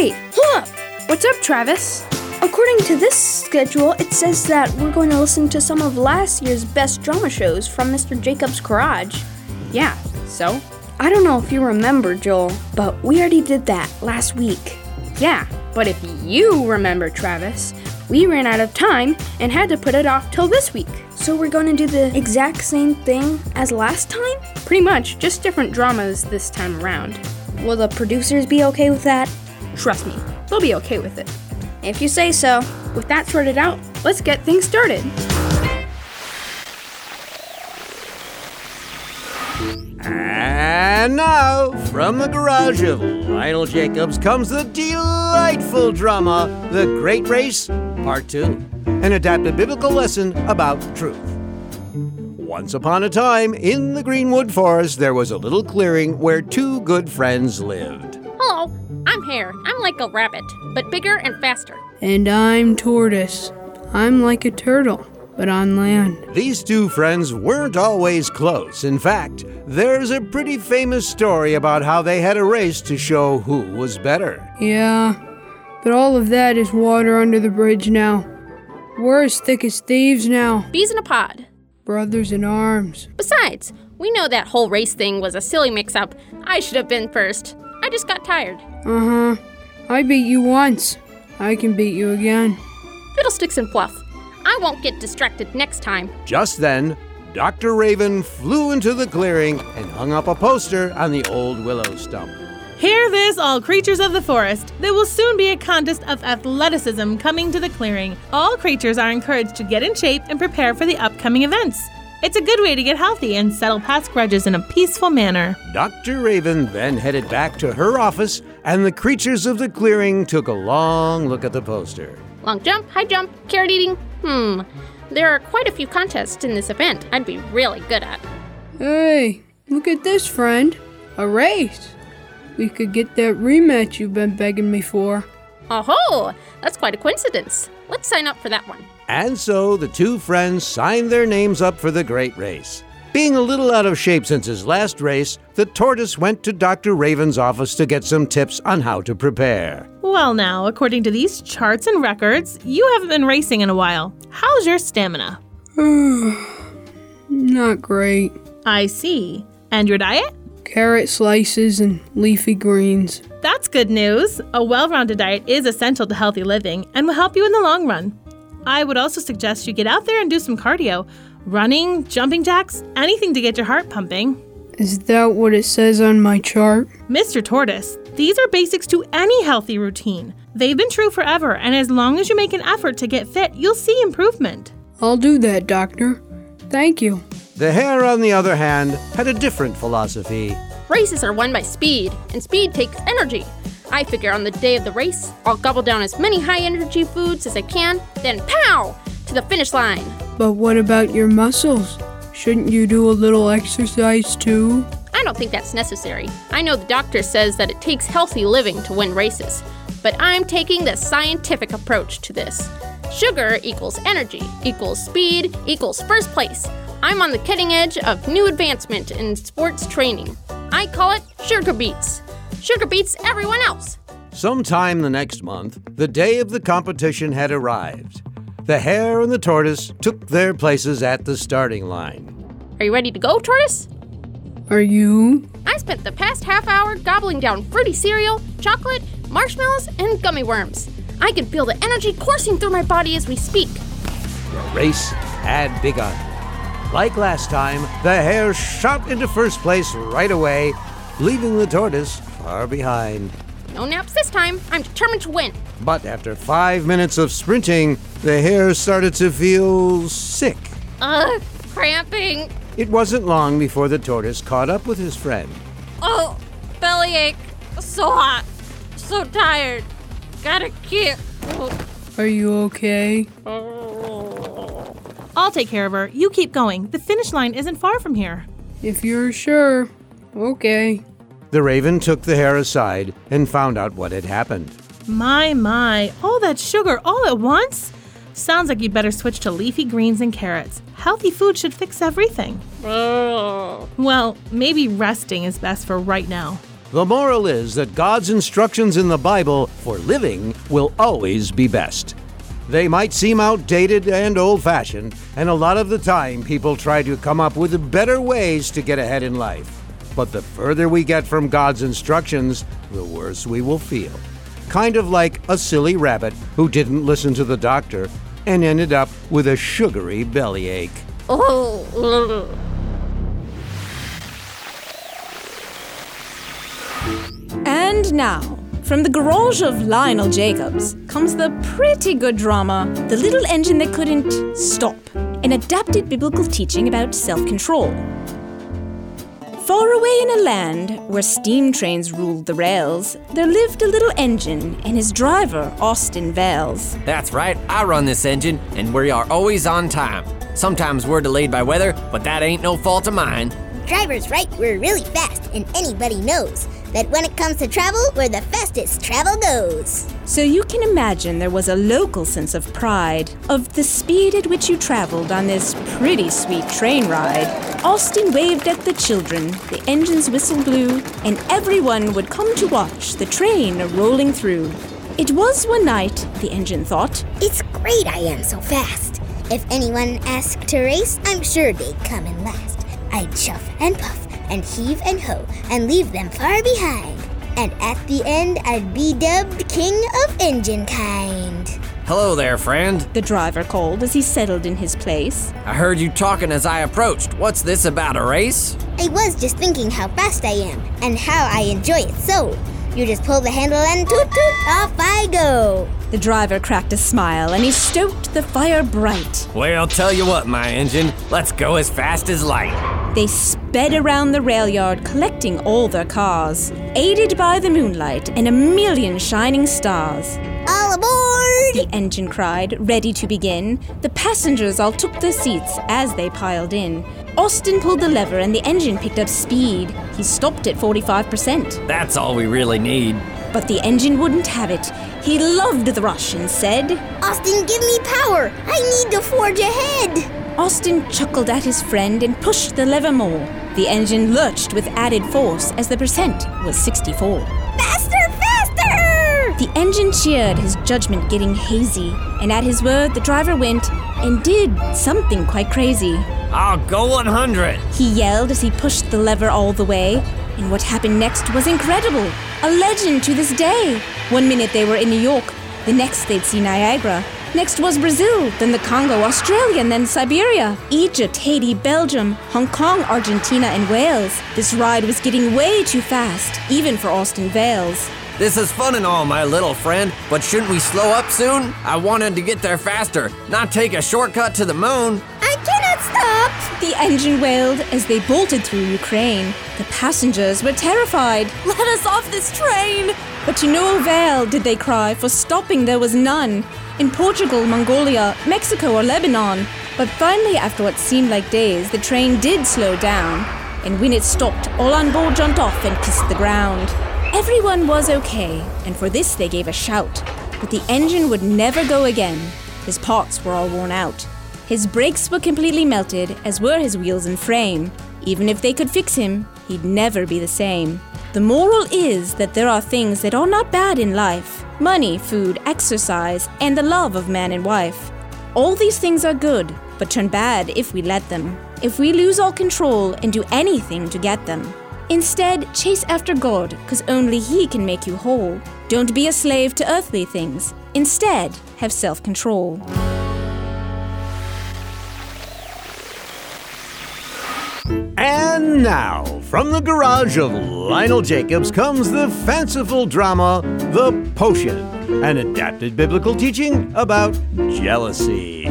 wait, hold up! What's up, Travis? According to this schedule, it says that we're going to listen to some of last year's best drama shows from Mr. Jacob's Garage. Yeah, so? I don't know if you remember, Joel, but we already did that last week. Yeah, but if you remember, Travis, we ran out of time and had to put it off till this week. So we're going to do the exact same thing as last time? Pretty much, just different dramas this time around. Will the producers be okay with that? Trust me, they'll be okay with it. If you say so. With that sorted out, let's get things started. And now, from the garage of Lionel Jacobs comes the delightful drama, The Great Race, Part 2, an adapted biblical lesson about truth. Once upon a time, in the Greenwood Forest, there was a little clearing where two good friends lived. Hello, I'm Hare. I'm like a rabbit, but bigger and faster. And I'm Tortoise. I'm like a turtle, but on land. These two friends weren't always close. In fact, there's a pretty famous story about how they had a race to show who was better. Yeah, but all of that is water under the bridge now. We're as thick as thieves now, Bees in a pod. brothers in arms. Besides, we know that whole race thing was a silly mix up. I should have been first. I just got tired. Uh huh. I beat you once. I can beat you again. Fiddlesticks and fluff. I won't get distracted next time. Just then, Dr. Raven flew into the clearing and hung up a poster on the old willow stump. Hear this, all creatures of the forest. There will soon be a contest of athleticism coming to the clearing. All creatures are encouraged to get in shape and prepare for the upcoming events. It's a good way to get healthy and settle past grudges in a peaceful manner. Dr. Raven then headed back to her office, and the creatures of the clearing took a long look at the poster. Long jump, high jump, carrot eating. Hmm. There are quite a few contests in this event I'd be really good at. Hey, look at this, friend. A race. We could get that rematch you've been begging me for. Oh, that's quite a coincidence. Let's sign up for that one. And so the two friends signed their names up for the great race. Being a little out of shape since his last race, the tortoise went to Dr. Raven's office to get some tips on how to prepare. Well, now, according to these charts and records, you haven't been racing in a while. How's your stamina? Not great. I see. And your diet? Carrot slices and leafy greens. That's good news. A well rounded diet is essential to healthy living and will help you in the long run. I would also suggest you get out there and do some cardio running, jumping jacks, anything to get your heart pumping. Is that what it says on my chart? Mr. Tortoise, these are basics to any healthy routine. They've been true forever, and as long as you make an effort to get fit, you'll see improvement. I'll do that, Doctor. Thank you. The hare, on the other hand, had a different philosophy. Races are won by speed, and speed takes energy. I figure on the day of the race, I'll gobble down as many high energy foods as I can, then pow! To the finish line. But what about your muscles? Shouldn't you do a little exercise too? I don't think that's necessary. I know the doctor says that it takes healthy living to win races, but I'm taking the scientific approach to this. Sugar equals energy, equals speed, equals first place. I'm on the cutting edge of new advancement in sports training. I call it Sugar Beats. Sugar beats everyone else. Sometime the next month, the day of the competition had arrived. The hare and the tortoise took their places at the starting line. Are you ready to go, Tortoise? Are you? I spent the past half hour gobbling down fruity cereal, chocolate, marshmallows, and gummy worms. I can feel the energy coursing through my body as we speak. The race had begun. Like last time, the hare shot into first place right away, leaving the tortoise far behind. No naps this time. I'm determined to win. But after five minutes of sprinting, the hare started to feel sick. Ugh, cramping. It wasn't long before the tortoise caught up with his friend. Oh, bellyache. So hot. So tired. Gotta kick. Are you okay? I'll take care of her. You keep going. The finish line isn't far from here. If you're sure. Okay. The raven took the hare aside and found out what had happened. My, my, all that sugar all at once? Sounds like you better switch to leafy greens and carrots. Healthy food should fix everything. Well, maybe resting is best for right now. The moral is that God's instructions in the Bible for living will always be best. They might seem outdated and old fashioned, and a lot of the time people try to come up with better ways to get ahead in life. But the further we get from God's instructions, the worse we will feel. Kind of like a silly rabbit who didn't listen to the doctor and ended up with a sugary bellyache. Oh, And now, from the garage of Lionel Jacobs comes the pretty good drama, The Little Engine That Couldn't Stop, an adapted biblical teaching about self control. Far away in a land where steam trains ruled the rails, there lived a little engine and his driver, Austin Vales. That's right, I run this engine, and we are always on time. Sometimes we're delayed by weather, but that ain't no fault of mine. Driver's right, we're really fast, and anybody knows that when it comes to travel, we're the fastest travel goes. So you can imagine there was a local sense of pride of the speed at which you traveled on this pretty sweet train ride. Austin waved at the children, the engine's whistle blew, and everyone would come to watch the train rolling through. It was one night, the engine thought. It's great I am so fast. If anyone asked to race, I'm sure they'd come in last. I'd chuff and puff and heave and hoe and leave them far behind. And at the end, I'd be dubbed King of Engine Kind. Hello there, friend. The driver called as he settled in his place. I heard you talking as I approached. What's this about a race? I was just thinking how fast I am and how I enjoy it so. You just pull the handle and toot toot, off I go. The driver cracked a smile and he stoked the fire bright. Well, tell you what, my engine, let's go as fast as light. They sped around the rail yard, collecting all their cars, aided by the moonlight and a million shining stars. All aboard! The engine cried, ready to begin. The passengers all took their seats as they piled in. Austin pulled the lever and the engine picked up speed. He stopped at 45%. That's all we really need. But the engine wouldn't have it. He loved the rush and said, Austin, give me power! I need to forge ahead! Austin chuckled at his friend and pushed the lever more. The engine lurched with added force as the percent was 64. The engine cheered, his judgment getting hazy, and at his word, the driver went and did something quite crazy. I'll go 100. He yelled as he pushed the lever all the way, and what happened next was incredible. A legend to this day. One minute they were in New York, the next they'd see Niagara. Next was Brazil, then the Congo, Australia, and then Siberia, Egypt, Haiti, Belgium, Hong Kong, Argentina, and Wales. This ride was getting way too fast, even for Austin Vales. This is fun and all, my little friend, but shouldn't we slow up soon? I wanted to get there faster, not take a shortcut to the moon. I cannot stop! The engine wailed as they bolted through Ukraine. The passengers were terrified. Let us off this train! But to no avail did they cry, for stopping there was none. In Portugal, Mongolia, Mexico, or Lebanon. But finally, after what seemed like days, the train did slow down. And when it stopped, all on board jumped off and kissed the ground. Everyone was okay, and for this they gave a shout. But the engine would never go again. His parts were all worn out. His brakes were completely melted, as were his wheels and frame. Even if they could fix him, he'd never be the same. The moral is that there are things that are not bad in life money, food, exercise, and the love of man and wife. All these things are good, but turn bad if we let them, if we lose all control and do anything to get them. Instead, chase after God, because only He can make you whole. Don't be a slave to earthly things. Instead, have self control. And now, from the garage of Lionel Jacobs comes the fanciful drama, The Potion, an adapted biblical teaching about jealousy.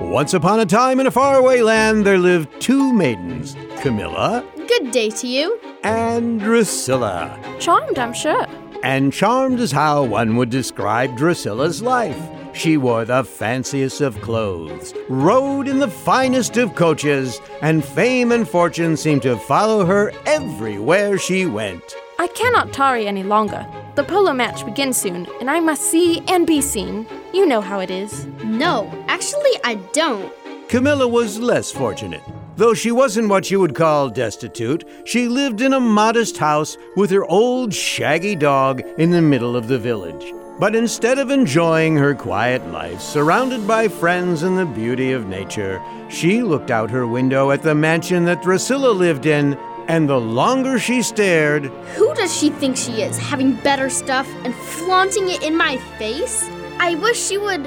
Once upon a time in a faraway land, there lived two maidens, Camilla Good day to you. and Drusilla. Charmed, I'm sure. And charmed is how one would describe Drusilla's life. She wore the fanciest of clothes, rode in the finest of coaches, and fame and fortune seemed to follow her everywhere she went. I cannot tarry any longer. The polo match begins soon, and I must see and be seen. You know how it is. No, actually, I don't. Camilla was less fortunate. Though she wasn't what you would call destitute, she lived in a modest house with her old shaggy dog in the middle of the village. But instead of enjoying her quiet life, surrounded by friends and the beauty of nature, she looked out her window at the mansion that Drusilla lived in, and the longer she stared, Who does she think she is, having better stuff and flaunting it in my face? I wish she would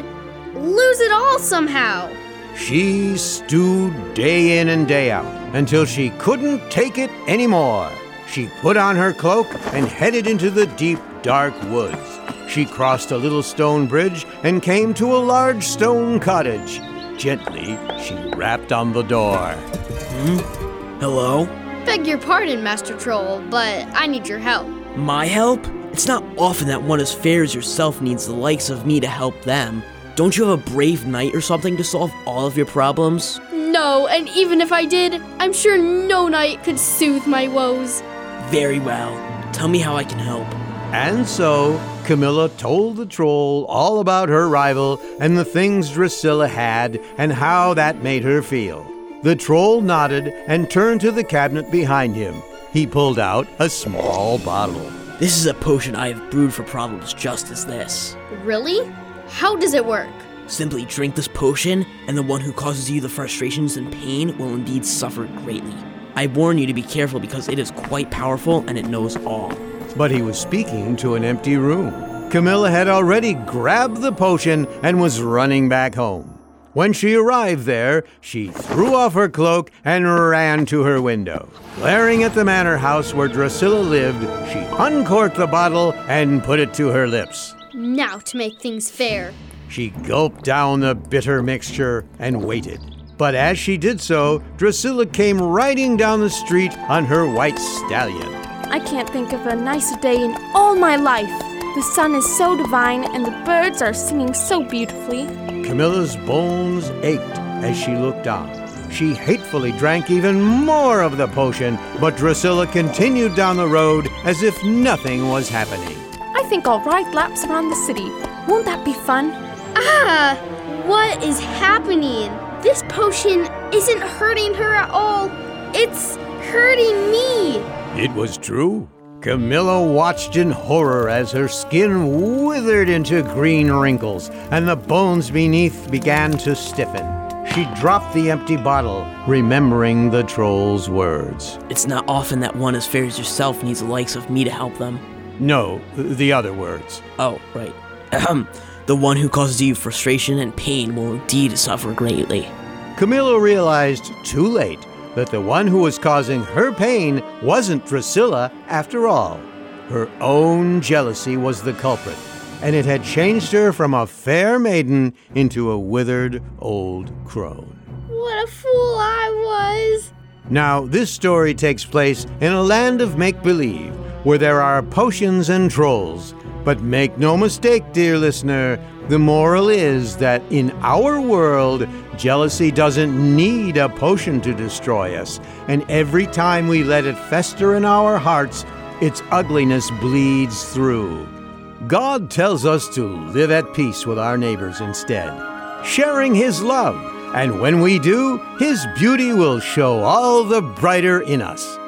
lose it all somehow. She stewed day in and day out until she couldn't take it anymore. She put on her cloak and headed into the deep, dark woods. She crossed a little stone bridge and came to a large stone cottage. Gently, she rapped on the door. Hmm? Hello? Beg your pardon, Master Troll, but I need your help. My help? It's not often that one as fair as yourself needs the likes of me to help them. Don't you have a brave knight or something to solve all of your problems? No, and even if I did, I'm sure no knight could soothe my woes. Very well. Tell me how I can help. And so, Camilla told the troll all about her rival and the things Drusilla had and how that made her feel. The troll nodded and turned to the cabinet behind him. He pulled out a small bottle. This is a potion I have brewed for problems just as this. Really? How does it work? Simply drink this potion, and the one who causes you the frustrations and pain will indeed suffer greatly. I warn you to be careful because it is quite powerful and it knows all. But he was speaking to an empty room. Camilla had already grabbed the potion and was running back home. When she arrived there, she threw off her cloak and ran to her window. Glaring at the manor house where Drusilla lived, she uncorked the bottle and put it to her lips. Now to make things fair. She gulped down the bitter mixture and waited. But as she did so, Drusilla came riding down the street on her white stallion. I can't think of a nicer day in all my life. The sun is so divine and the birds are singing so beautifully. Camilla's bones ached as she looked on. She hatefully drank even more of the potion, but Drusilla continued down the road as if nothing was happening. I think I'll ride laps around the city. Won't that be fun? Ah! What is happening? This potion isn't hurting her at all. It's hurting me. It was true. Camilla watched in horror as her skin withered into green wrinkles and the bones beneath began to stiffen. She dropped the empty bottle, remembering the troll's words. It's not often that one as fair as yourself needs the likes of me to help them. No, the other words. Oh, right. Ahem. The one who causes you frustration and pain will indeed suffer greatly. Camilla realized too late that the one who was causing her pain wasn't Drusilla after all. Her own jealousy was the culprit, and it had changed her from a fair maiden into a withered old crone. What a fool I was. Now, this story takes place in a land of make believe where there are potions and trolls. But make no mistake, dear listener, the moral is that in our world, jealousy doesn't need a potion to destroy us. And every time we let it fester in our hearts, its ugliness bleeds through. God tells us to live at peace with our neighbors instead, sharing His love. And when we do, His beauty will show all the brighter in us.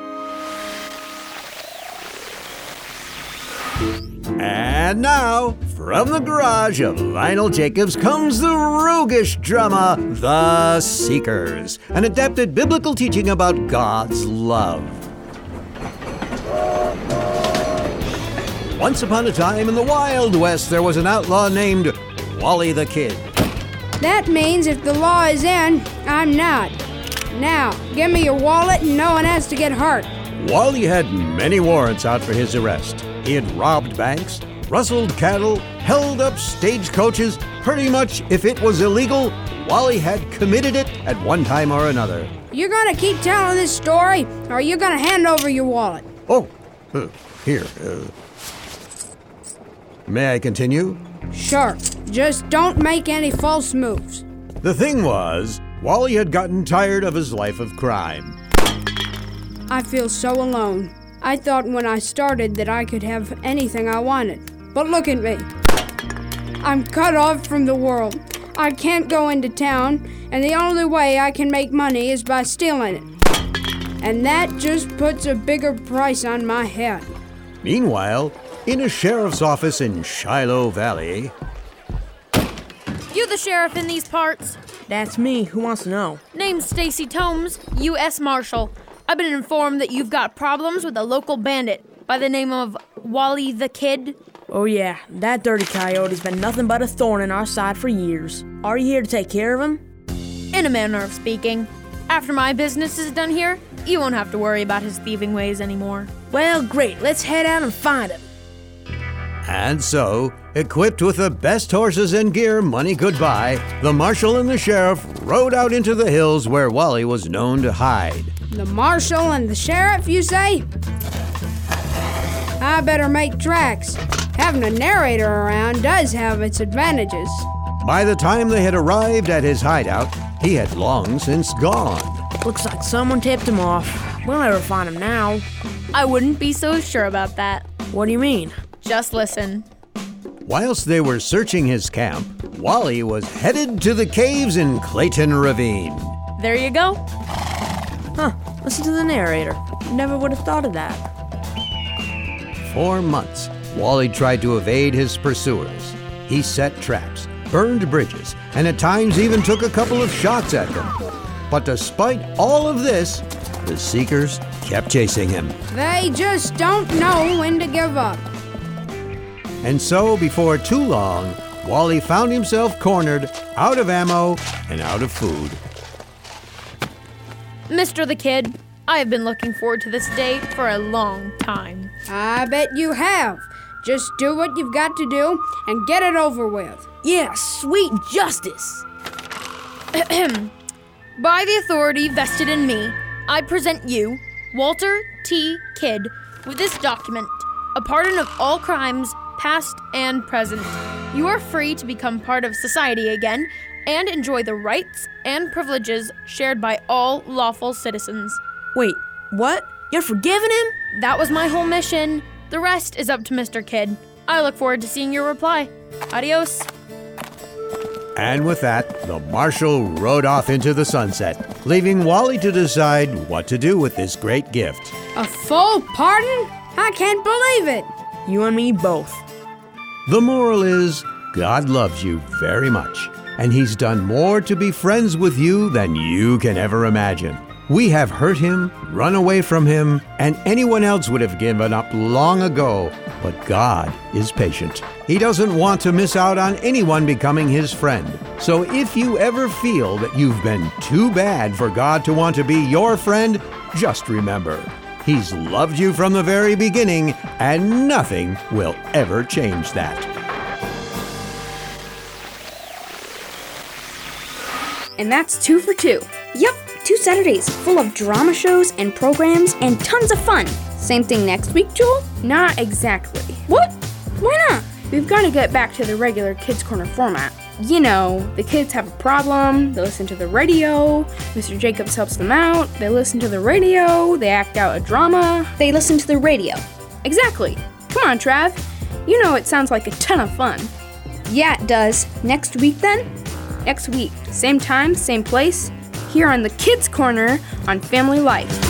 And now, from the garage of Lionel Jacobs comes the roguish drama, The Seekers, an adapted biblical teaching about God's love. Once upon a time in the Wild West, there was an outlaw named Wally the Kid. That means if the law is in, I'm not. Now, give me your wallet and no one has to get hurt. Wally had many warrants out for his arrest. He had robbed banks, rustled cattle, held up stagecoaches. Pretty much, if it was illegal, Wally had committed it at one time or another. You're gonna keep telling this story, or you're gonna hand over your wallet. Oh, uh, here. Uh, may I continue? Sure, just don't make any false moves. The thing was, Wally had gotten tired of his life of crime. I feel so alone. I thought when I started that I could have anything I wanted. But look at me. I'm cut off from the world. I can't go into town, and the only way I can make money is by stealing it. And that just puts a bigger price on my head. Meanwhile, in a sheriff's office in Shiloh Valley, You the sheriff in these parts? That's me. Who wants to know? Name's Stacy Tomes, U.S. Marshal. I've been informed that you've got problems with a local bandit by the name of Wally the Kid. Oh, yeah, that dirty coyote's been nothing but a thorn in our side for years. Are you here to take care of him? In a manner of speaking. After my business is done here, you won't have to worry about his thieving ways anymore. Well, great. Let's head out and find him. And so, equipped with the best horses and gear money could buy, the marshal and the sheriff rode out into the hills where Wally was known to hide. The marshal and the sheriff, you say? I better make tracks. Having a narrator around does have its advantages. By the time they had arrived at his hideout, he had long since gone. Looks like someone tipped him off. We'll never find him now. I wouldn't be so sure about that. What do you mean? Just listen. Whilst they were searching his camp, Wally was headed to the caves in Clayton Ravine. There you go. Huh, listen to the narrator. Never would have thought of that. For months, Wally tried to evade his pursuers. He set traps, burned bridges, and at times even took a couple of shots at them. But despite all of this, the Seekers kept chasing him. They just don't know when to give up. And so, before too long, Wally found himself cornered, out of ammo, and out of food. Mr. the Kid, I have been looking forward to this day for a long time. I bet you have. Just do what you've got to do and get it over with. Yeah, sweet justice. By the authority vested in me, I present you, Walter T. Kidd, with this document a pardon of all crimes, past and present. You are free to become part of society again and enjoy the rights and privileges shared by all lawful citizens. Wait, what? You're forgiving him? That was my whole mission. The rest is up to Mr. Kid. I look forward to seeing your reply. Adios. And with that, the marshal rode off into the sunset, leaving Wally to decide what to do with this great gift. A full pardon? I can't believe it. You and me both. The moral is God loves you very much, and He's done more to be friends with you than you can ever imagine. We have hurt Him, run away from Him, and anyone else would have given up long ago. But God is patient. He doesn't want to miss out on anyone becoming His friend. So if you ever feel that you've been too bad for God to want to be your friend, just remember He's loved you from the very beginning, and nothing will ever change that. And that's two for two. Yup, two Saturdays full of drama shows and programs and tons of fun. Same thing next week, Joel? Not exactly. What? Why not? We've got to get back to the regular Kids Corner format. You know, the kids have a problem, they listen to the radio, Mr. Jacobs helps them out, they listen to the radio, they act out a drama. They listen to the radio. Exactly. Come on, Trav. You know it sounds like a ton of fun. Yeah, it does. Next week then? Next week, same time, same place, here on the Kids Corner on Family Life.